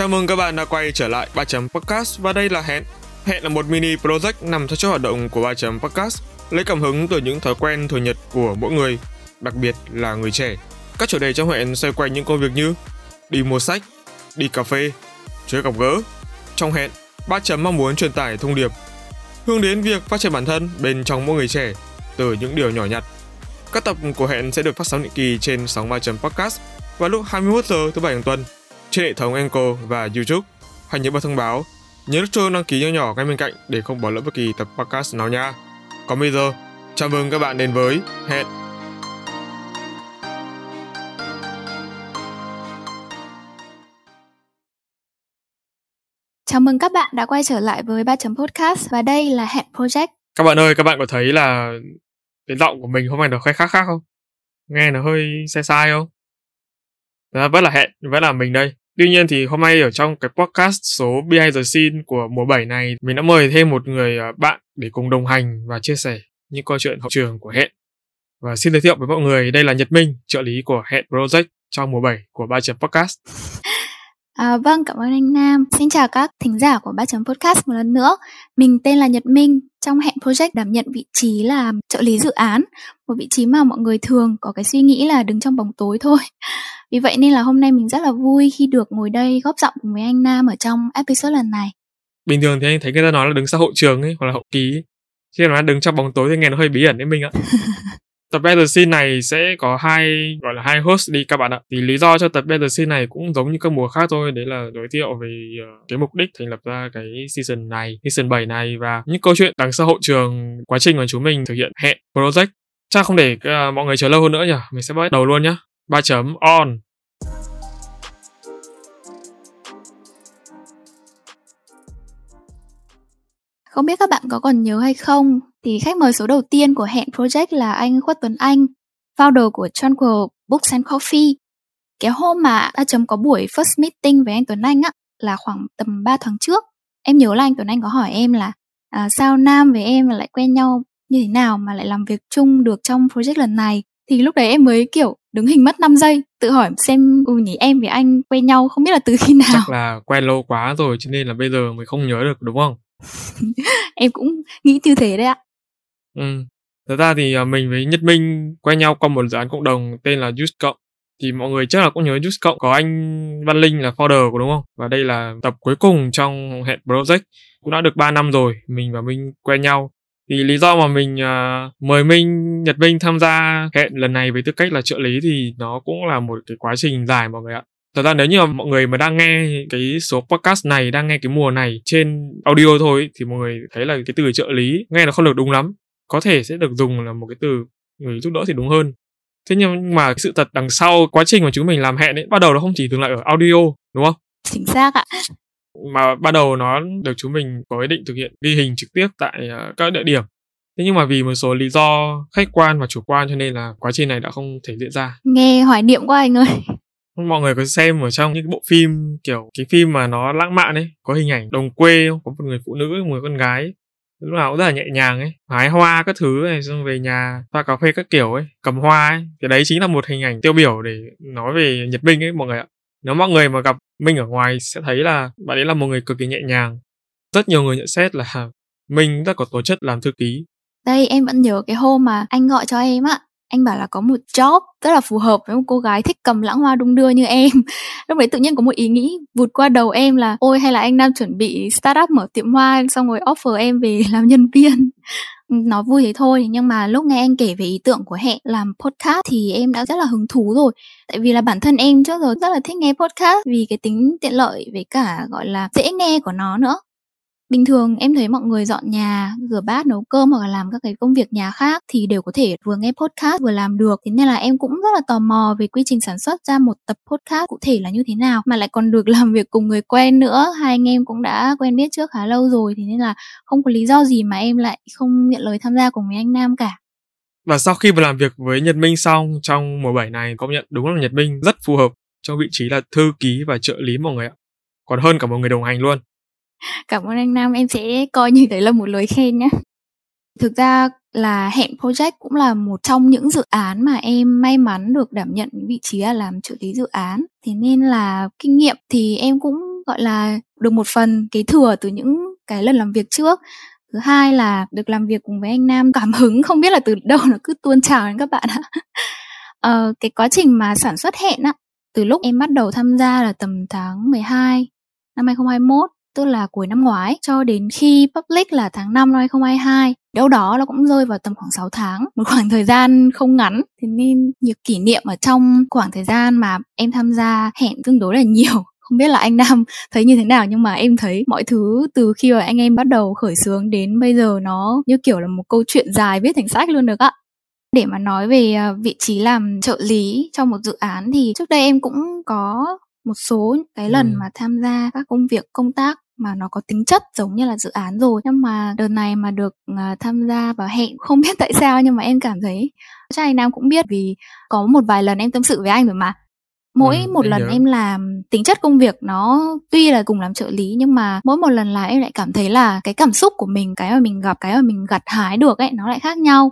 Chào mừng các bạn đã quay trở lại 3 chấm podcast và đây là Hẹn. Hẹn là một mini project nằm trong chuỗi hoạt động của 3 chấm podcast, lấy cảm hứng từ những thói quen thường nhật của mỗi người, đặc biệt là người trẻ. Các chủ đề trong hẹn xoay quanh những công việc như đi mua sách, đi cà phê, chơi gặp gỡ. Trong hẹn, 3 chấm mong muốn truyền tải thông điệp hướng đến việc phát triển bản thân bên trong mỗi người trẻ từ những điều nhỏ nhặt. Các tập của hẹn sẽ được phát sóng định kỳ trên sóng 3 chấm podcast vào lúc 21 giờ thứ bảy hàng tuần trên hệ thống Anchor và YouTube. Hãy nhớ bật thông báo, nhớ nút chuông đăng ký nhỏ nhỏ ngay bên cạnh để không bỏ lỡ bất kỳ tập podcast nào nha. Còn bây giờ, chào mừng các bạn đến với Hẹn. Chào mừng các bạn đã quay trở lại với 3 chấm podcast và đây là Hẹn Project. Các bạn ơi, các bạn có thấy là cái giọng của mình hôm nay nó hơi khác khác không? Nghe nó hơi sai sai không? Đó, vẫn là hẹn, vẫn là mình đây. Tuy nhiên thì hôm nay ở trong cái podcast số Behind the Scene của mùa 7 này, mình đã mời thêm một người à, bạn để cùng đồng hành và chia sẻ những câu chuyện hậu trường của Hẹn. Và xin giới thiệu với mọi người, đây là Nhật Minh, trợ lý của Hẹn Project trong mùa 7 của 3 chấm podcast. À, vâng, cảm ơn anh Nam. Xin chào các thính giả của 3 chấm podcast một lần nữa. Mình tên là Nhật Minh, trong Hẹn Project đảm nhận vị trí là trợ lý dự án, một vị trí mà mọi người thường có cái suy nghĩ là đứng trong bóng tối thôi. Vì vậy nên là hôm nay mình rất là vui khi được ngồi đây góp giọng cùng với anh Nam ở trong episode lần này. Bình thường thì anh thấy người ta nói là đứng sau hậu trường ấy, hoặc là hậu ký. Chứ nói đứng trong bóng tối thì nghe nó hơi bí ẩn đấy mình ạ. tập Better Scene này sẽ có hai gọi là hai host đi các bạn ạ. Thì lý do cho tập Better Scene này cũng giống như các mùa khác thôi, đấy là giới thiệu về uh, cái mục đích thành lập ra cái season này, season 7 này và những câu chuyện đằng sau hậu trường quá trình mà chúng mình thực hiện hẹn project. Chắc không để uh, mọi người chờ lâu hơn nữa nhỉ, mình sẽ bắt đầu luôn nhá. 3 chấm on. Không biết các bạn có còn nhớ hay không, thì khách mời số đầu tiên của Hẹn Project là anh Khuất Tuấn Anh, founder của Tranquil Books and Coffee. Cái hôm mà ba chấm có buổi first meeting với anh Tuấn Anh á, là khoảng tầm 3 tháng trước. Em nhớ là anh Tuấn Anh có hỏi em là à, sao Nam với em lại quen nhau như thế nào mà lại làm việc chung được trong project lần này thì lúc đấy em mới kiểu đứng hình mất 5 giây tự hỏi xem ừ nhỉ em với anh quen nhau không biết là từ khi nào. Chắc là quen lâu quá rồi cho nên là bây giờ mới không nhớ được đúng không? Em cũng nghĩ như thế đấy ạ. Ừ. Thật ra thì à, mình với nhật minh quen nhau qua một dự án cộng đồng tên là Just cộng. Thì mọi người chắc là cũng nhớ Just cộng có anh Văn Linh là founder của đúng không? Và đây là tập cuối cùng trong hẹn project. Cũng đã được 3 năm rồi mình và Minh quen nhau thì lý do mà mình uh, mời Minh Nhật Minh tham gia hẹn lần này với tư cách là trợ lý thì nó cũng là một cái quá trình dài mọi người ạ. Thật ra nếu như mà mọi người mà đang nghe cái số podcast này đang nghe cái mùa này trên audio thôi thì mọi người thấy là cái từ trợ lý nghe nó không được đúng lắm. Có thể sẽ được dùng là một cái từ người giúp đỡ thì đúng hơn. Thế nhưng mà sự thật đằng sau quá trình mà chúng mình làm hẹn ấy bắt đầu nó không chỉ dừng lại ở audio đúng không? Chính xác ạ mà ban đầu nó được chúng mình có ý định thực hiện ghi hình trực tiếp tại uh, các địa điểm. Thế nhưng mà vì một số lý do khách quan và chủ quan cho nên là quá trình này đã không thể diễn ra. Nghe hoài niệm quá anh ơi. Mọi người có xem ở trong những bộ phim kiểu cái phim mà nó lãng mạn ấy có hình ảnh đồng quê không? Có một người phụ nữ một người con gái lúc nào cũng rất là nhẹ nhàng ấy hái hoa các thứ này xong về nhà pha cà phê các kiểu ấy cầm hoa ấy. Cái đấy chính là một hình ảnh tiêu biểu để nói về nhật minh ấy mọi người ạ. Nếu mọi người mà gặp Minh ở ngoài sẽ thấy là bạn ấy là một người cực kỳ nhẹ nhàng. Rất nhiều người nhận xét là Minh đã có tố chất làm thư ký. Đây em vẫn nhớ cái hôm mà anh gọi cho em á, anh bảo là có một job rất là phù hợp với một cô gái thích cầm lãng hoa đung đưa như em. Lúc đấy tự nhiên có một ý nghĩ vụt qua đầu em là ôi hay là anh đang chuẩn bị startup mở tiệm hoa xong rồi offer em về làm nhân viên nó vui thế thôi, nhưng mà lúc nghe anh kể về ý tưởng của hẹn làm podcast thì em đã rất là hứng thú rồi. Tại vì là bản thân em trước rồi rất là thích nghe podcast vì cái tính tiện lợi, với cả, gọi là, dễ nghe của nó nữa bình thường em thấy mọi người dọn nhà, rửa bát, nấu cơm hoặc là làm các cái công việc nhà khác thì đều có thể vừa nghe podcast vừa làm được. Thế nên là em cũng rất là tò mò về quy trình sản xuất ra một tập podcast cụ thể là như thế nào mà lại còn được làm việc cùng người quen nữa. Hai anh em cũng đã quen biết trước khá lâu rồi, thế nên là không có lý do gì mà em lại không nhận lời tham gia cùng với anh Nam cả. Và sau khi vừa làm việc với Nhật Minh xong, trong mùa 7 này công nhận đúng là Nhật Minh rất phù hợp trong vị trí là thư ký và trợ lý mọi người ạ. Còn hơn cả một người đồng hành luôn. Cảm ơn anh Nam, em sẽ coi như đấy là một lời khen nhé. Thực ra là Hẹn Project cũng là một trong những dự án mà em may mắn được đảm nhận vị trí là làm trợ lý dự án. Thế nên là kinh nghiệm thì em cũng gọi là được một phần kế thừa từ những cái lần làm việc trước thứ hai là được làm việc cùng với anh Nam cảm hứng không biết là từ đâu nó cứ tuôn trào đến các bạn ạ ờ, cái quá trình mà sản xuất hẹn á từ lúc em bắt đầu tham gia là tầm tháng 12 năm 2021 tức là cuối năm ngoái, cho đến khi public là tháng 5 năm 2022 đâu đó nó cũng rơi vào tầm khoảng 6 tháng, một khoảng thời gian không ngắn. Thế nên nhiều kỷ niệm ở trong khoảng thời gian mà em tham gia hẹn tương đối là nhiều. Không biết là anh Nam thấy như thế nào, nhưng mà em thấy mọi thứ từ khi mà anh em bắt đầu khởi xướng đến bây giờ nó như kiểu là một câu chuyện dài viết thành sách luôn được ạ để mà nói về à, vị trí làm trợ lý trong một dự án thì trước đây em cũng có một số cái lần ừ. mà tham gia các công việc công tác mà nó có tính chất giống như là dự án rồi nhưng mà đợt này mà được uh, tham gia vào hẹn không biết tại sao nhưng mà em cảm thấy chắc anh Nam cũng biết vì có một vài lần em tâm sự với anh rồi mà mỗi ừ, một lần nhớ. em làm tính chất công việc nó tuy là cùng làm trợ lý nhưng mà mỗi một lần là em lại cảm thấy là cái cảm xúc của mình cái mà mình gặp cái mà mình gặt hái được ấy nó lại khác nhau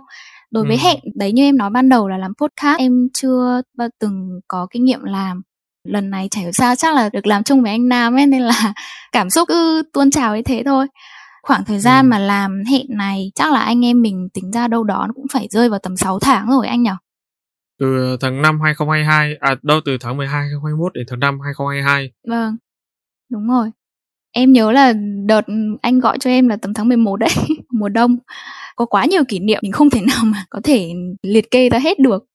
đối với ừ. hẹn đấy như em nói ban đầu là làm podcast em chưa từng có kinh nghiệm làm lần này chả hiểu sao chắc là được làm chung với anh Nam ấy nên là cảm xúc cứ tuôn trào như thế thôi. Khoảng thời gian ừ. mà làm hẹn này chắc là anh em mình tính ra đâu đó nó cũng phải rơi vào tầm 6 tháng rồi anh nhỉ từ tháng 5 2022 à đâu từ tháng 12 2021 đến tháng 5 2022 vâng đúng rồi. Em nhớ là đợt anh gọi cho em là tầm tháng 11 đấy mùa đông. Có quá nhiều kỷ niệm mình không thể nào mà có thể liệt kê ra hết được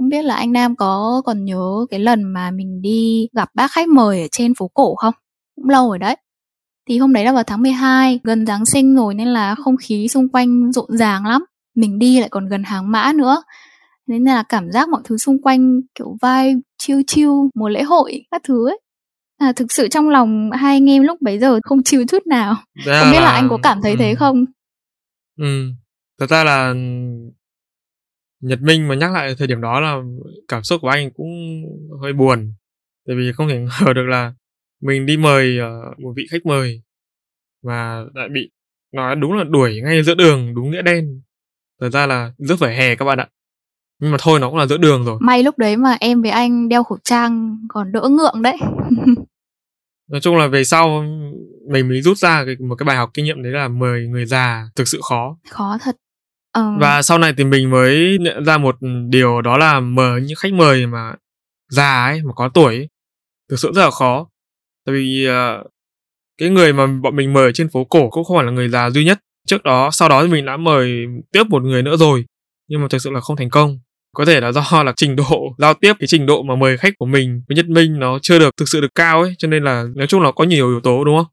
không biết là anh Nam có còn nhớ cái lần mà mình đi gặp bác khách mời ở trên phố cổ không? Cũng lâu rồi đấy. Thì hôm đấy là vào tháng 12, gần Giáng sinh rồi nên là không khí xung quanh rộn ràng lắm. Mình đi lại còn gần hàng mã nữa. Nên là cảm giác mọi thứ xung quanh kiểu vai chiêu chiêu mùa lễ hội các thứ ấy. À, thực sự trong lòng hai anh em lúc bấy giờ không chiêu chút nào. Ra không biết là... là anh có cảm thấy ừ. thế không? Ừ, thật ra là Nhật Minh mà nhắc lại thời điểm đó là cảm xúc của anh cũng hơi buồn. Tại vì không thể ngờ được là mình đi mời uh, một vị khách mời mà lại bị nói đúng là đuổi ngay giữa đường đúng nghĩa đen. Thật ra là giữa phải hè các bạn ạ. Nhưng mà thôi nó cũng là giữa đường rồi. May lúc đấy mà em với anh đeo khẩu trang còn đỡ ngượng đấy. Nói chung là về sau mình mới rút ra một cái bài học kinh nghiệm đấy là mời người già thực sự khó. Khó thật Ờ. Và sau này thì mình mới nhận ra một điều đó là mời những khách mời mà già ấy, mà có tuổi ấy, thực sự rất là khó. Tại vì uh, cái người mà bọn mình mời trên phố cổ cũng không phải là người già duy nhất. Trước đó, sau đó thì mình đã mời tiếp một người nữa rồi, nhưng mà thực sự là không thành công. Có thể là do là trình độ giao tiếp, cái trình độ mà mời khách của mình với Nhất Minh nó chưa được thực sự được cao ấy, cho nên là nói chung là có nhiều yếu tố đúng không?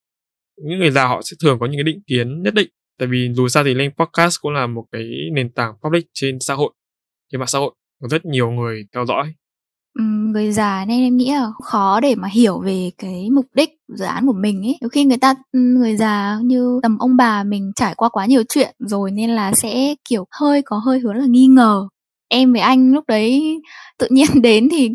Những người già họ sẽ thường có những cái định kiến nhất định tại vì dù sao thì lên podcast cũng là một cái nền tảng public trên xã hội, trên mạng xã hội. Có rất nhiều người theo dõi. Người già nên em nghĩ là khó để mà hiểu về cái mục đích dự án của mình ấy. Nhiều khi người ta người già như tầm ông bà mình trải qua quá nhiều chuyện rồi nên là sẽ, kiểu, hơi có hơi hướng là nghi ngờ. Em với anh lúc đấy tự nhiên đến thì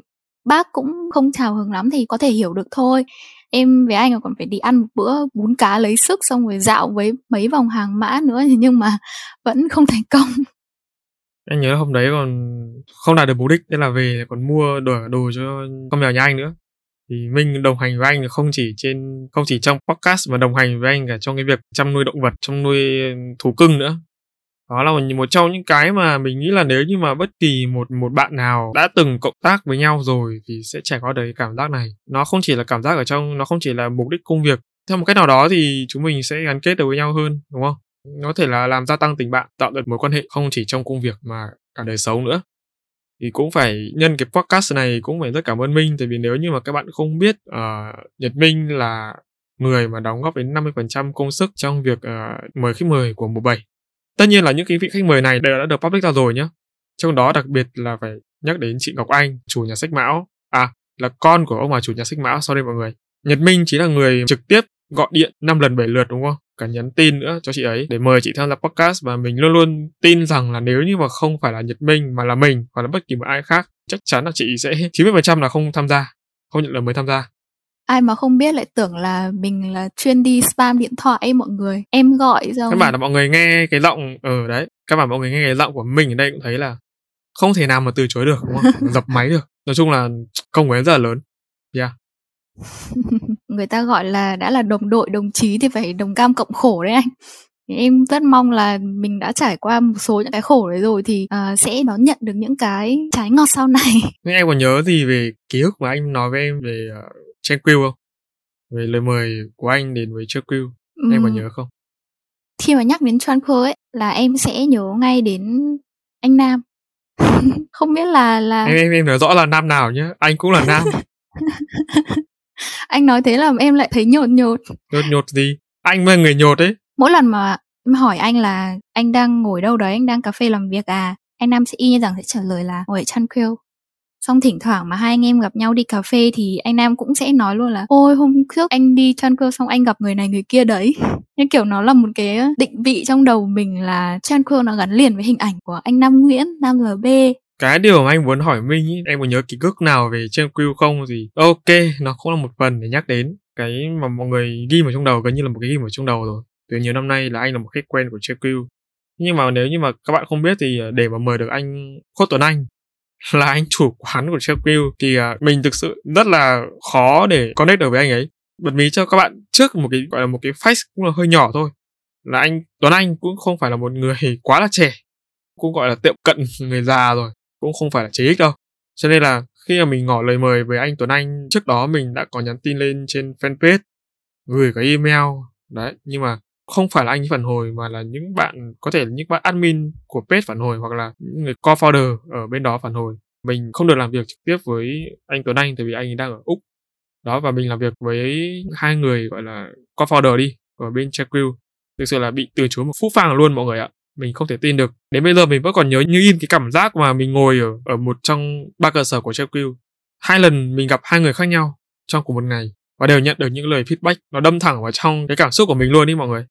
bác cũng không chào hứng lắm thì có thể hiểu được thôi em với anh còn phải đi ăn một bữa bún cá lấy sức xong rồi dạo với mấy vòng hàng mã nữa, nhưng mà vẫn không thành công. Anh nhớ hôm đấy còn không đạt được mục đích nên là về còn mua đồ đồ cho con mèo nhà anh nữa. Thì mình đồng hành với anh không chỉ trên, không chỉ trong podcast mà đồng hành với anh cả trong cái việc chăm nuôi động vật trong nuôi thú cưng nữa đó là một trong những cái mà mình nghĩ là nếu như mà bất kỳ một một bạn nào đã từng cộng tác với nhau rồi thì sẽ trải qua đời cảm giác này. Nó không chỉ là cảm giác ở trong nó không chỉ là mục đích công việc. Theo một cách nào đó thì chúng mình sẽ gắn kết được với nhau hơn đúng không? Có thể là làm gia tăng tình bạn tạo được mối quan hệ không chỉ trong công việc mà cả đời sống nữa. Thì cũng phải nhân cái podcast này cũng phải rất cảm ơn Minh tại vì nếu như mà các bạn không biết uh, Nhật Minh là người mà đóng góp đến 50% công sức trong việc uh, mời khách mời của mùa 7 Tất nhiên là những cái vị khách mời này đều đã được public ra rồi nhé. Trong đó đặc biệt là phải nhắc đến chị Ngọc Anh, chủ nhà sách Mão. À, là con của ông bà chủ nhà sách Mão, sorry mọi người. Nhật Minh chính là người trực tiếp gọi điện 5 lần 7 lượt đúng không? Cả nhắn tin nữa cho chị ấy để mời chị tham gia podcast và mình luôn luôn tin rằng là nếu như mà không phải là Nhật Minh mà là mình hoặc là bất kỳ một ai khác chắc chắn là chị sẽ 90% là không tham gia, không nhận lời mời tham gia ai mà không biết lại tưởng là mình là chuyên đi spam điện thoại ấy mọi người. Em gọi rồi các bạn là mọi người nghe cái giọng ở ừ, đấy. Các bạn mọi người nghe cái giọng của mình ở đây cũng thấy là không thể nào mà từ chối được đúng không? Dập máy được. Nói chung là công của em rất là lớn. Yeah. Người ta gọi là đã là đồng đội đồng chí thì phải đồng cam cộng khổ đấy anh. Em rất mong là mình đã trải qua một số những cái khổ đấy rồi thì uh, sẽ đón nhận được những cái trái ngọt sau này. Nhưng em còn nhớ gì về ký ức mà anh nói với em về uh, Chen Quill không? Về lời mời của anh đến với Chen Quill uhm. em còn nhớ không? Khi mà nhắc đến Tranquil ấy là em sẽ nhớ ngay đến anh Nam. Không biết là là em em em nói rõ là nam nào nhé anh cũng là nam. Anh nói thế là em lại thấy nhột nhột. Nhột nhột gì? Anh mới người nhột ấy. Mỗi lần mà em hỏi anh là anh đang ngồi đâu đấy anh đang cà phê làm việc à anh nam sẽ y như rằng sẽ trả lời là ngồi ở Tranquil xong thỉnh thoảng mà hai anh em gặp nhau đi cà phê thì anh nam cũng sẽ nói luôn là ôi hôm trước anh đi chăn cơ xong anh gặp người này người kia đấy. Nhưng kiểu nó là một cái định vị trong đầu mình là chăn cơ nó gắn liền với hình ảnh của anh nam nguyễn nam Lb cái điều mà anh muốn hỏi Minh ý, em có nhớ ký ức nào về Tranquil không? Gì ok nó cũng là một phần để nhắc đến. Cái mà mọi người ghi vào trong đầu gần như là một cái ghi vào trong đầu rồi. Từ nhiều năm nay là anh là một khách quen của Tranquil nhưng mà nếu như mà các bạn không biết thì để mà mời được anh Khuất Tuấn Anh là anh chủ quán của Tranquil thì à, mình thực sự rất là khó để connect được với anh ấy. Bật mí cho các bạn trước một cái, gọi là một cái face cũng là hơi nhỏ thôi. Là anh, Tuấn Anh cũng không phải là một người quá là trẻ, cũng gọi là tiệm cận người già rồi, cũng không phải là chế ích đâu. Cho nên là khi mà mình ngỏ lời mời với anh Tuấn Anh, trước đó mình đã có nhắn tin lên trên fanpage, gửi cái email, đấy, nhưng mà không phải là anh phản hồi mà là những bạn, có thể là những bạn admin của page phản hồi hoặc là những người co-founder ở bên đó phản hồi. Mình không được làm việc trực tiếp với anh Tuấn Anh tại vì anh ấy đang ở Úc. Đó, và mình làm việc với hai người gọi là co-founder đi, ở bên Checkview thực sự là bị từ chối một phút phàng luôn mọi người ạ. Mình không thể tin được. Đến bây giờ mình vẫn còn nhớ như in cái cảm giác mà mình ngồi ở ở một trong ba cơ sở của Checkview hai lần mình gặp hai người khác nhau trong cùng một ngày và đều nhận được những lời feedback nó đâm thẳng vào trong cái cảm xúc của mình luôn đi mọi người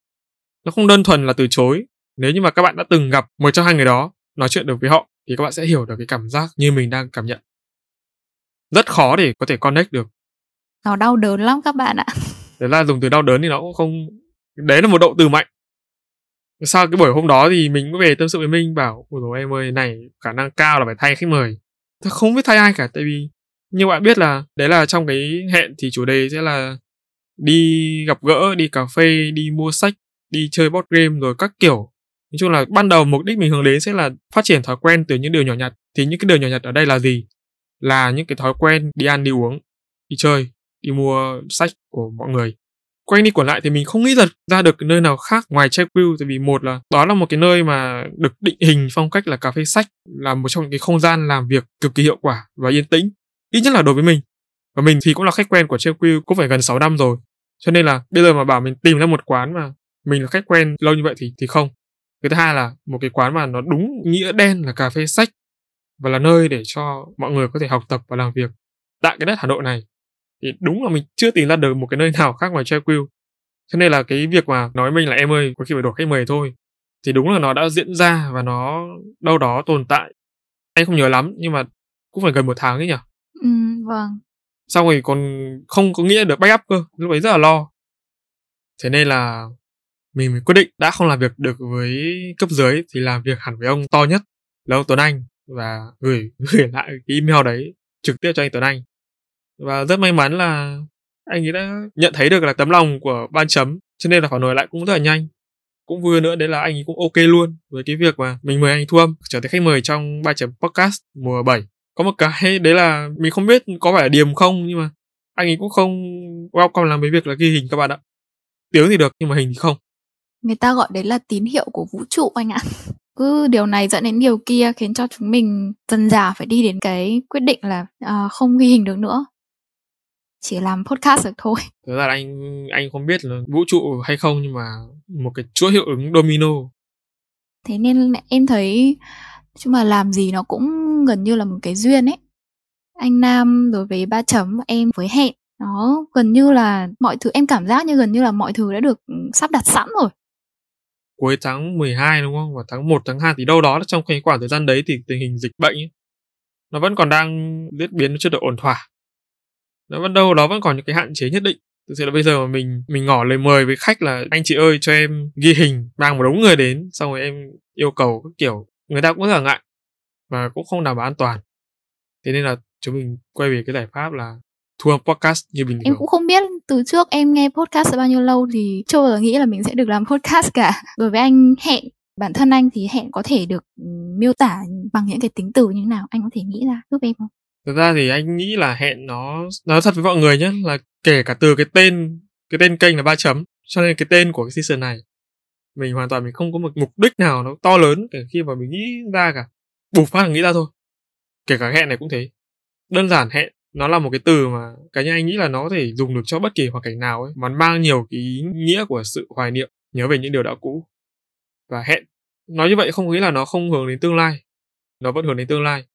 nó không đơn thuần là từ chối. Nếu như mà các bạn đã từng gặp một trong hai người đó nói chuyện được với họ thì các bạn sẽ hiểu được cái cảm giác như mình đang cảm nhận. Rất khó để có thể connect được. Nó đau đớn lắm các bạn ạ. Đấy là dùng từ đau đớn thì nó cũng không đấy là một động từ mạnh. Sau cái buổi hôm đó thì mình cũng về tâm sự với minh bảo ôi dồi em ơi này khả năng cao là phải thay khách mời. Tôi không biết thay ai cả tại vì như bạn biết là đấy là trong cái hẹn thì chủ đề sẽ là đi gặp gỡ đi cà phê đi mua sách đi chơi board game rồi các kiểu. Nói chung là ban đầu mục đích mình hướng đến sẽ là phát triển thói quen từ những điều nhỏ nhặt. Thì những cái điều nhỏ nhặt ở đây là gì? Là những cái thói quen đi ăn, đi uống, đi chơi, đi mua sách của mọi người. Quay đi quẩn lại thì mình không nghĩ ra được nơi nào khác ngoài Checkview tại vì một là đó là một cái nơi mà được định hình phong cách là cà phê sách, là một trong những cái không gian làm việc cực kỳ hiệu quả và yên tĩnh, ít nhất là đối với mình. Và mình thì cũng là khách quen của Checkview cũng phải gần 6 năm rồi. Cho nên là bây giờ mà bảo mình tìm ra một quán mà mình là khách quen lâu như vậy thì thì không. Cái thứ hai là một cái quán mà nó đúng nghĩa đen là cà phê sách và là nơi để cho mọi người có thể học tập và làm việc. Tại cái đất Hà Nội này thì đúng là mình chưa tìm ra được một cái nơi nào khác ngoài Tranquil cho nên là cái việc mà nói mình là em ơi có khi phải đổi khách mời thôi thì đúng là nó đã diễn ra và nó đâu đó tồn tại. Anh không nhớ lắm nhưng mà cũng phải gần một tháng ấy nhỉ? Ừ vâng. Xong rồi còn không có nghĩa được backup cơ lúc ấy rất là lo. Thế nên là mình mới quyết định đã không làm việc được với cấp dưới thì làm việc hẳn với ông to nhất, là ông Tuấn Anh, và gửi gửi lại cái email đấy trực tiếp cho anh Tuấn Anh. Và rất may mắn là anh ấy đã nhận thấy được là tấm lòng của ban chấm, cho nên là phản hồi lại cũng rất là nhanh. Cũng vui nữa đấy là anh ấy cũng ok luôn với cái việc mà mình mời anh thu âm trở thành khách mời trong ba chấm podcast mùa 7 có một cái đấy là mình không biết có phải là điểm không, nhưng mà anh ấy cũng không welcome làm với việc là ghi hình các bạn ạ. Tiếng thì được, nhưng mà hình thì không người ta gọi đấy là tín hiệu của vũ trụ anh ạ. Cứ điều này dẫn đến điều kia khiến cho chúng mình dần dà phải đi đến cái quyết định là uh, không ghi hình được nữa. Chỉ làm podcast được thôi. Thực ra là anh anh không biết là vũ trụ hay không nhưng mà một cái chuỗi hiệu ứng domino. Thế nên em thấy chung mà làm gì nó cũng gần như là một cái duyên ấy. Anh nam đối với ba chấm em với hẹn nó gần như là mọi thứ em cảm giác như gần như là mọi thứ đã được ừ, sắp đặt sẵn rồi cuối tháng 12 đúng không? Và tháng 1 tháng 2 thì đâu đó trong cái khoảng thời gian đấy thì tình hình dịch bệnh ấy, nó vẫn còn đang diễn biến chưa được ổn thỏa. Nó vẫn đâu đó vẫn còn những cái hạn chế nhất định. Thực sự là bây giờ mà mình mình ngỏ lời mời với khách là anh chị ơi cho em ghi hình mang một đống người đến xong rồi em yêu cầu các kiểu. Người ta cũng rất là ngại và cũng không đảm bảo an toàn. Thế nên là chúng mình quay về cái giải pháp là thu âm podcast như bình thường. em cũng không biết từ trước em nghe podcast bao nhiêu lâu thì chưa bao giờ nghĩ là mình sẽ được làm podcast cả. Đối với anh hẹn bản thân anh thì hẹn có thể được ừ, miêu tả bằng những cái tính từ như thế nào? Anh có thể nghĩ ra giúp em không? Thực ra thì anh nghĩ là hẹn nó nói thật với mọi người nhé là kể cả từ cái tên cái tên kênh là ba chấm cho nên cái tên của cái season này mình hoàn toàn mình không có một mục đích nào nó to lớn kể khi mà mình nghĩ ra cả. Bùng phát là nghĩ ra thôi. Kể cả hẹn này cũng thế. Đơn giản hẹn nó là một cái từ mà cá nhân anh nghĩ là nó có thể dùng được cho bất kỳ hoàn cảnh nào ấy, mà mang nhiều cái ý nghĩa của sự hoài niệm, nhớ về những điều đã cũ. Và hẹn, nói như vậy không nghĩ là nó không hướng đến tương lai, nó vẫn hướng đến tương lai,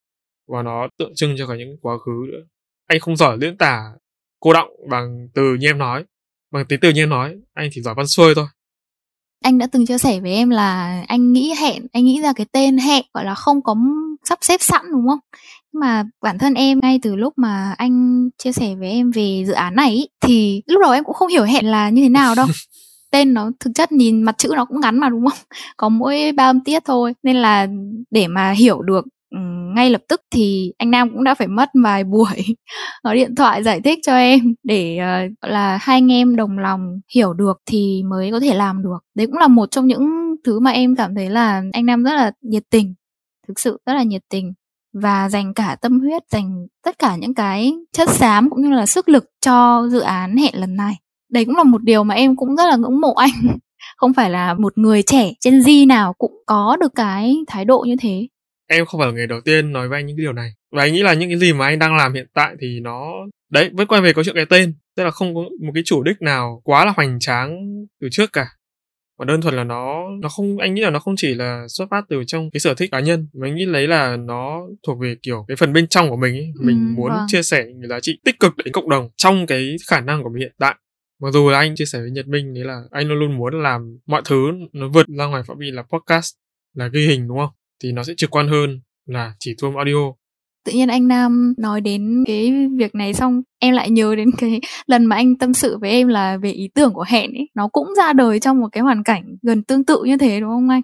và nó tượng trưng cho cả những quá khứ nữa. Anh không giỏi diễn tả cô động bằng từ như em nói, bằng tính từ như em nói, anh chỉ giỏi văn xuôi thôi anh đã từng chia sẻ với em là anh nghĩ hẹn anh nghĩ ra cái tên hẹn gọi là không có sắp xếp sẵn đúng không? Nhưng mà bản thân em ngay từ lúc mà anh chia sẻ với em về dự án này ý, thì lúc đầu em cũng không hiểu hẹn là như thế nào đâu. Tên nó thực chất nhìn mặt chữ nó cũng ngắn mà đúng không? Có mỗi ba âm tiết thôi. Nên là để mà hiểu được ngay lập tức thì anh Nam cũng đã phải mất vài buổi gọi điện thoại giải thích cho em để uh, là hai anh em đồng lòng hiểu được thì mới có thể làm được. Đấy cũng là một trong những thứ mà em cảm thấy là anh Nam rất là nhiệt tình, thực sự rất là nhiệt tình và dành cả tâm huyết, dành tất cả những cái chất xám cũng như là sức lực cho dự án hẹn lần này. Đấy cũng là một điều mà em cũng rất là ngưỡng mộ anh. Không phải là một người trẻ Gen Z nào cũng có được cái thái độ như thế em không phải là người đầu tiên nói với anh những cái điều này. Và anh nghĩ là những cái gì mà anh đang làm hiện tại thì nó đấy vẫn quay về có chuyện cái tên. Tức là không có một cái chủ đích nào quá là hoành tráng từ trước cả. Mà đơn thuần là nó nó không anh nghĩ là nó không chỉ là xuất phát từ trong cái sở thích cá nhân mà anh nghĩ lấy là nó thuộc về kiểu cái phần bên trong của mình ấy. Mình ừ, muốn vâng. chia sẻ những giá trị tích cực đến cộng đồng trong cái khả năng của mình hiện tại. Mặc dù là anh chia sẻ với nhật minh đấy là anh luôn luôn muốn làm mọi thứ nó vượt ra ngoài phạm vi là podcast là ghi hình đúng không thì nó sẽ trực quan hơn là chỉ thu âm audio. Tự nhiên anh Nam nói đến cái việc này xong, em lại nhớ đến cái lần mà anh tâm sự với em là về ý tưởng của hẹn ấy. Nó cũng ra đời trong một cái hoàn cảnh gần tương tự như thế, đúng không anh?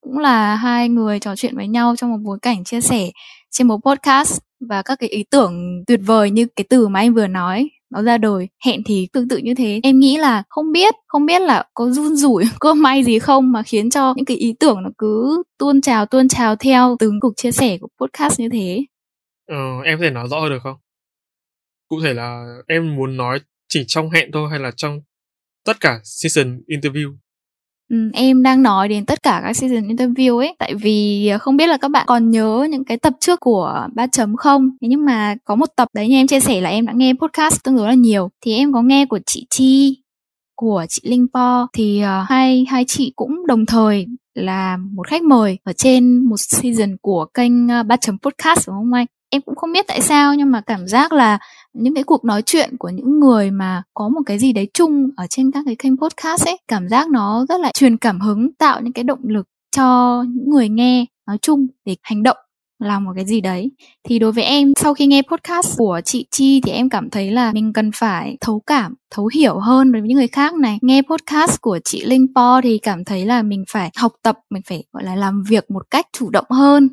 Cũng là hai người trò chuyện với nhau trong một bối cảnh chia sẻ trên một podcast và các cái ý tưởng tuyệt vời như cái từ mà anh vừa nói nó ra đời. Hẹn thì tương tự như thế. Em nghĩ là không biết không biết là có run rủi có may gì không mà khiến cho những cái ý tưởng nó cứ tuôn trào tuôn trào theo từng cuộc chia sẻ của podcast như thế. Ờ, em có thể nói rõ hơn được không? Cụ thể là em muốn nói chỉ trong hẹn thôi hay là trong tất cả season interview? Ừ, em đang nói đến tất cả các season interview ấy tại vì à, không biết là các bạn còn nhớ những cái tập trước của 3 chấm không? Thế nhưng mà có một tập đấy như em chia sẻ là em đã nghe podcast tương đối là nhiều. Thì em có nghe của chị Chi của chị Linh Po. Thì uh, hai hai chị cũng đồng thời là một khách mời ở trên một season của kênh à, uh, 3 chấm podcast đúng không anh? Em cũng không biết tại sao, nhưng mà cảm giác là những cái cuộc nói chuyện của những người mà có một cái gì đấy chung ở trên các cái kênh podcast ấy, cảm giác nó rất là truyền cảm hứng, tạo những cái động lực cho những người nghe nói chung để hành động làm một cái gì đấy. Thì đối với em, sau khi nghe podcast của chị Chi thì em cảm thấy là mình cần phải thấu cảm, thấu hiểu hơn với những người khác này. Nghe podcast của chị Linh Po thì cảm thấy là mình phải học tập, mình phải, gọi là, làm việc một cách chủ động hơn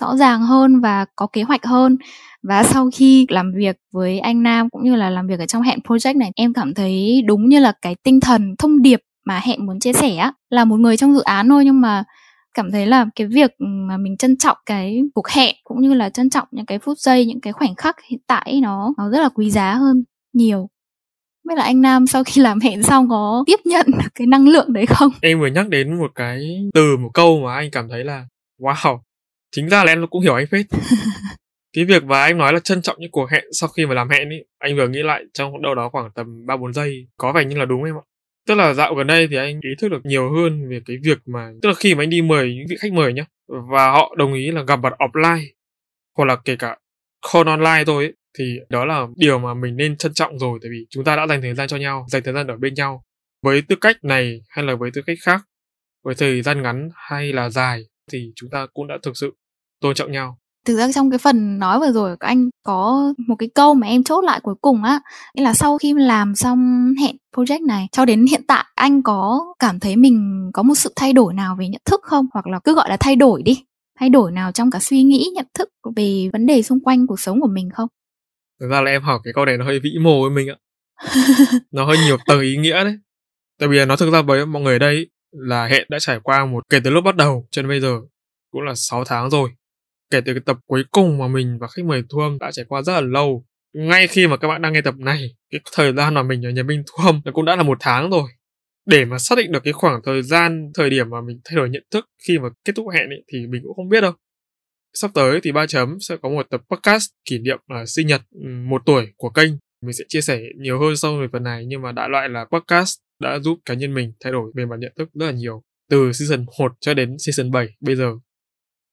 rõ ràng hơn và có kế hoạch hơn. Và sau khi làm việc với anh Nam cũng như là làm việc ở trong hẹn project này, em cảm thấy đúng như là cái tinh thần thông điệp mà hẹn muốn chia sẻ là một người trong dự án thôi. Nhưng mà cảm thấy là cái việc mà mình trân trọng cái cuộc hẹn cũng như là trân trọng những cái phút giây, những cái khoảnh khắc hiện tại nó nó rất là quý giá hơn nhiều. Biết là anh Nam sau khi làm hẹn xong có tiếp nhận cái năng lượng đấy không? Em vừa nhắc đến một cái từ, một câu mà anh cảm thấy là, wow chính ra là em cũng hiểu anh phết. Cái việc mà anh nói là trân trọng những cuộc hẹn sau khi mà làm hẹn ý anh vừa nghĩ lại trong đâu đó khoảng tầm ba bốn giây có vẻ như là đúng em ạ. Tức là dạo gần đây thì anh ý thức được nhiều hơn về cái việc mà tức là khi mà anh đi mời những vị khách mời nhá và họ đồng ý là gặp mặt offline hoặc là kể cả call online thôi ấy, thì đó là điều mà mình nên trân trọng rồi tại vì chúng ta đã dành thời gian cho nhau dành thời gian ở bên nhau. Với tư cách này hay là với tư cách khác với thời gian ngắn hay là dài thì chúng ta cũng đã thực sự tôn trọng nhau. Thực ra trong cái phần nói vừa rồi của anh có một cái câu mà em chốt lại cuối cùng á nghĩa là sau khi làm xong hẹn project này cho đến hiện tại anh có cảm thấy mình có một sự thay đổi nào về nhận thức không? Hoặc là cứ gọi là thay đổi đi. Thay đổi nào trong cả suy nghĩ nhận thức về vấn đề xung quanh cuộc sống của mình không? Thực ra là em hỏi cái câu này nó hơi vĩ mô với mình ạ. Nó hơi nhiều tầng ý nghĩa đấy. Tại vì nó thực ra với mọi người ở đây là hệ đã trải qua một kể từ lúc bắt đầu cho đến bây giờ cũng là 6 tháng rồi kể từ cái tập cuối cùng mà mình và khách mời thu đã trải qua rất là lâu. Ngay khi mà các bạn đang nghe tập này cái thời gian mà mình ở nhà minh thu nó cũng đã là một tháng rồi. Để mà xác định được cái khoảng thời gian thời điểm mà mình thay đổi nhận thức khi mà kết thúc hẹn ấy, thì mình cũng không biết đâu. Sắp tới thì ba chấm sẽ có một tập podcast kỷ niệm uh, sinh nhật ừ, một tuổi của kênh. Mình sẽ chia sẻ nhiều hơn sâu về phần này nhưng mà đại loại là podcast đã giúp cá nhân mình thay đổi về mặt nhận thức rất là nhiều. Từ season 1 cho đến season 7 bây giờ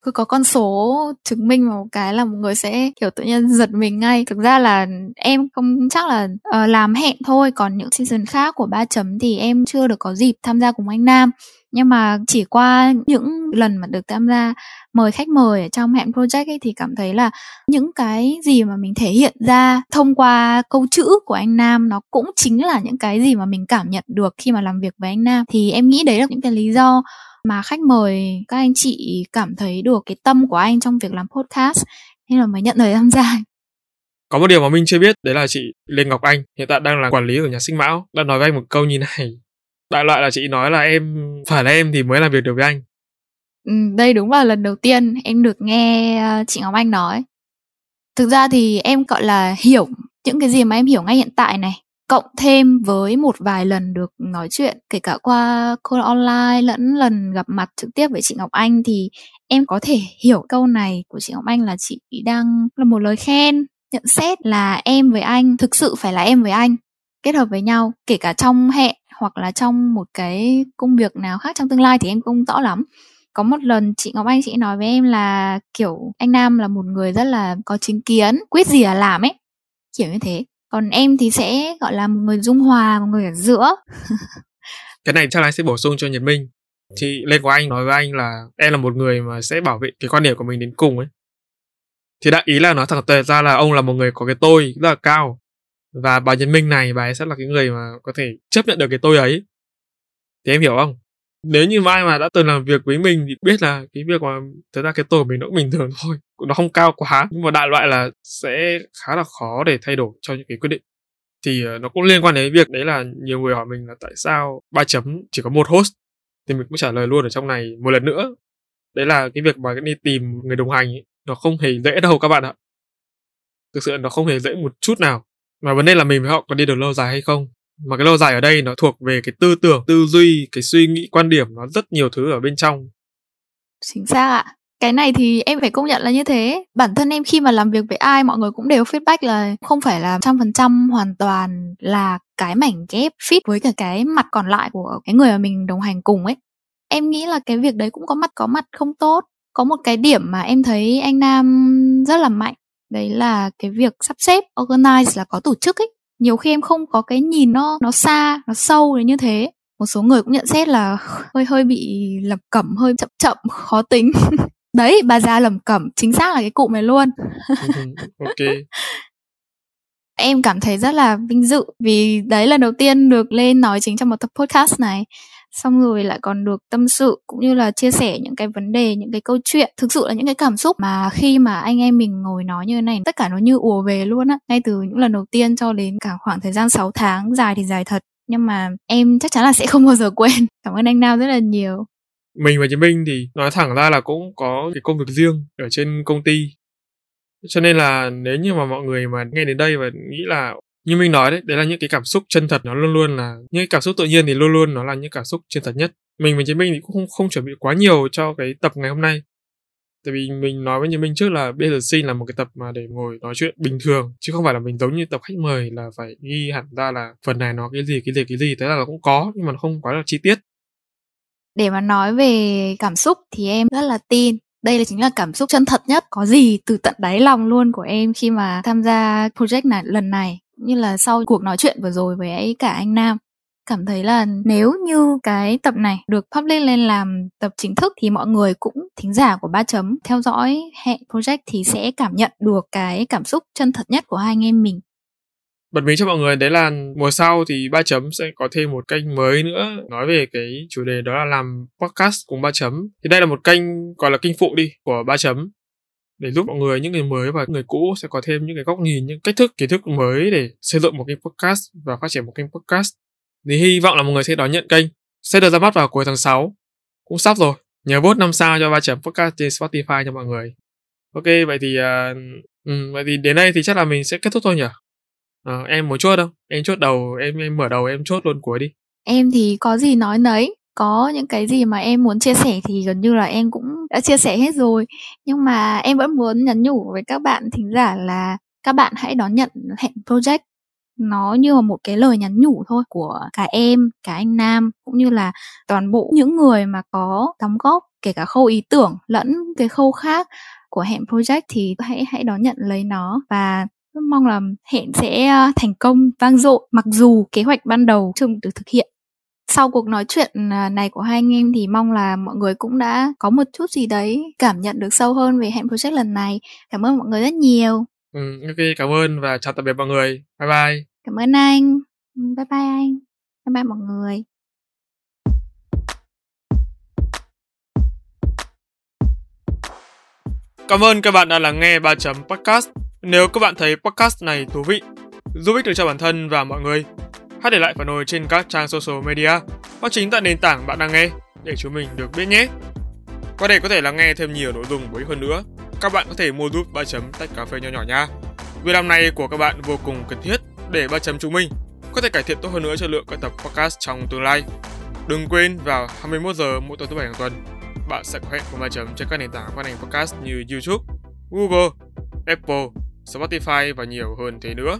cứ có con số chứng minh một cái là một người sẽ kiểu tự nhiên giật mình ngay. Thực ra là em không chắc là uh, làm hẹn thôi. Còn những season khác của ba chấm thì em chưa được có dịp tham gia cùng anh nam. Nhưng mà chỉ qua những lần mà được tham gia mời khách mời ở trong hẹn project ấy thì cảm thấy là những cái gì mà mình thể hiện ra thông qua câu chữ của anh Nam nó cũng chính là những cái gì mà mình cảm nhận được khi mà làm việc với anh Nam. Thì em nghĩ đấy là những cái lý do mà khách mời các anh chị cảm thấy được cái tâm của anh trong việc làm podcast nên là mới nhận lời tham gia. Có một điều mà mình chưa biết đấy là chị Lê Ngọc Anh hiện tại đang là quản lý của nhà sinh mão đã nói với anh một câu như này. Đại loại là chị nói là em phải là em thì mới làm việc được với anh. Ừ, đây đúng là lần đầu tiên em được nghe ờ, chị Ngọc Anh nói. Thực ra thì em gọi là hiểu những cái gì mà em hiểu ngay hiện tại này cộng thêm với một vài lần được nói chuyện, kể cả qua call online lẫn lần gặp mặt trực tiếp với chị Ngọc Anh, thì em có thể hiểu câu này của chị Ngọc Anh là chị đang là một lời khen, nhận xét là em với anh, thực sự phải là em với anh, kết hợp với nhau, kể cả trong hẹn hoặc là trong một cái công việc nào khác trong tương lai thì em không rõ lắm. Có một lần chị Ngọc Anh chị nói với em là kiểu anh Nam là một người rất là có chính kiến, quyết gì là làm ấy, kiểu như thế còn em thì sẽ, gọi là, một người dung hòa, một người ở giữa. Cái này chắc là anh sẽ bổ sung cho Nhật Minh. Thì lên của anh nói với anh là em là một người mà sẽ bảo vệ cái quan điểm của mình đến cùng ấy. Thì đại ý là nói thẳng tuệ ra là ông là một người có cái tôi rất là cao. Và bà Nhật Minh này, bà ấy sẽ là cái người mà có thể chấp nhận được cái tôi ấy. Thì em hiểu không? Nếu như mai mà đã từng làm việc với mình thì biết là cái việc mà thật ra cái tổ của mình nó cũng bình thường thôi nó không cao quá. Nhưng mà đại loại là sẽ khá là khó để thay đổi cho những cái quyết định. Thì ờ, nó cũng liên quan đến việc đấy là nhiều người hỏi mình là tại sao ba chấm chỉ có một host? Thì mình cũng trả lời luôn ở trong này một lần nữa. Đấy là cái việc mà đi tìm người đồng hành ấy, nó không hề dễ đâu các bạn ạ. Thực sự nó không hề dễ một chút nào. Mà vấn đề là mình với họ có đi được lâu dài hay không? Mà cái lâu dài ở đây nó thuộc về cái tư tưởng, tư duy, cái suy nghĩ, quan điểm, nó rất nhiều thứ ở bên trong. Chính xác ạ. Cái này thì em phải công nhận là như thế. Bản thân em khi mà làm việc với ai, mọi người cũng đều feedback là không phải là trăm phần trăm hoàn toàn là cái mảnh ghép fit với cả cái mặt còn lại của cái người mà mình đồng hành cùng ấy. Em nghĩ là cái việc đấy cũng có mặt có mặt không tốt. Có một cái điểm mà em thấy anh nam rất là mạnh, đấy là cái việc sắp xếp, organize là có tổ chức ấy nhiều khi em không có cái nhìn nó nó xa nó sâu đến như thế. Một số người cũng nhận xét là hơi hơi bị lầm cẩm hơi chậm chậm khó tính. Đấy bà già lầm cẩm chính xác là cái cụ này luôn. Ok. Em cảm thấy rất là vinh dự vì đấy lần đầu tiên được lên nói chính trong một tập podcast này xong rồi lại còn được tâm sự cũng như là chia sẻ những cái vấn đề, những cái câu chuyện, thực sự là những cái cảm xúc mà khi mà anh em mình ngồi nói như thế này, tất cả nó như ùa về luôn á. Ngay từ những lần đầu tiên cho đến cả khoảng thời gian 6 tháng dài thì dài thật, nhưng mà em chắc chắn là sẽ không bao giờ quên. Cảm ơn anh Nam rất là nhiều. Mình và chị Minh thì nói thẳng ra là cũng có cái công việc riêng ở trên công ty. Cho nên là nếu như mà mọi người mà nghe đến đây và nghĩ là như mình nói đấy đấy là những cái cảm xúc chân thật nó luôn luôn là những cái cảm xúc tự nhiên thì luôn luôn nó là những cảm xúc chân thật nhất. Mình và Chí Minh thì cũng không không chuẩn bị quá nhiều cho cái tập ngày hôm nay. Tại vì mình nói với Chí Minh trước là bây giờ xin là một cái tập mà để ngồi nói chuyện bình thường, chứ không phải là mình giống như tập khách mời là phải ghi hẳn ra là phần này nó cái gì cái gì cái gì. Thế là nó cũng có, nhưng mà nó không quá là chi tiết. Để mà nói về cảm xúc thì em rất là tin. Đây là chính là cảm xúc chân thật nhất. Có gì từ tận đáy lòng luôn của em khi mà tham gia project này lần này như là sau cuộc nói chuyện vừa rồi với ấy cả anh Nam, cảm thấy là nếu như cái tập này được public lên làm tập chính thức thì mọi người cũng, thính giả của ba chấm theo dõi hẹn project thì sẽ cảm nhận được cái cảm xúc chân thật nhất của hai anh em mình. Bật mí cho mọi người, đấy là mùa sau thì ba chấm sẽ có thêm một kênh mới nữa nói về cái chủ đề đó là làm podcast cùng ba chấm. Thì đây là một kênh gọi là kênh phụ đi của ba chấm để giúp mọi người những người mới và người cũ sẽ có thêm những cái góc nhìn những cách thức kiến thức mới để xây dựng một kênh podcast và phát triển một kênh podcast. Thì hy vọng là mọi người sẽ đón nhận kênh. Sẽ được ra mắt vào cuối tháng 6 cũng sắp rồi. Nhớ vote năm sao cho ba chấm podcast trên Spotify cho mọi người. Ok vậy thì uh, ừ, vậy thì đến đây thì chắc là mình sẽ kết thúc thôi nhỉ? Uh, em muốn chốt không? Em chốt đầu em em mở đầu em chốt luôn cuối đi. Em thì có gì nói nấy. Có những cái gì mà em muốn chia sẻ thì gần như là em cũng đã chia sẻ hết rồi. Nhưng mà em vẫn muốn nhắn nhủ với các bạn thính giả là các bạn hãy đón nhận hẹn project. Nó như là một cái lời nhắn nhủ thôi của cả em, cả anh nam, cũng như là toàn bộ những người mà có đóng góp, kể cả khâu ý tưởng lẫn cái khâu khác của hẹn project thì hãy hãy đón nhận lấy nó. Và mong là hẹn sẽ à, thành công vang dội, mặc dù kế hoạch ban đầu chưa được thực hiện sau cuộc nói chuyện à, này của hai anh em thì mong là mọi người cũng đã có một chút gì đấy cảm nhận được sâu hơn về hẹn project lần này. Cảm ơn mọi người rất nhiều. Ừ, ok cảm ơn và chào tạm biệt mọi người. Bye bye. Cảm ơn anh. Bye bye anh. Bye bye mọi người. Cảm ơn các bạn đã lắng nghe 3 chấm podcast. Nếu các bạn thấy podcast này thú vị, giúp ích được cho bản thân và mọi người, hãy để lại phản hồi trên các trang social media hoặc chính tại nền tảng bạn đang nghe để chúng mình được biết nhé. Và để có thể lắng nghe thêm nhiều nội dung bổ ích hơn nữa, các bạn có thể mua giúp 3 chấm tách cà phê nhỏ nhỏ nha. Việc làm này của các bạn vô cùng cần thiết để 3 chấm chúng mình có thể cải thiện tốt hơn nữa chất lượng các tập podcast trong tương lai. Đừng quên vào 21 giờ mỗi tuần thứ bảy hàng tuần, bạn sẽ có hẹn cùng 3 chấm trên các nền tảng phát hành podcast như YouTube, Google, Apple, Spotify và nhiều hơn thế nữa.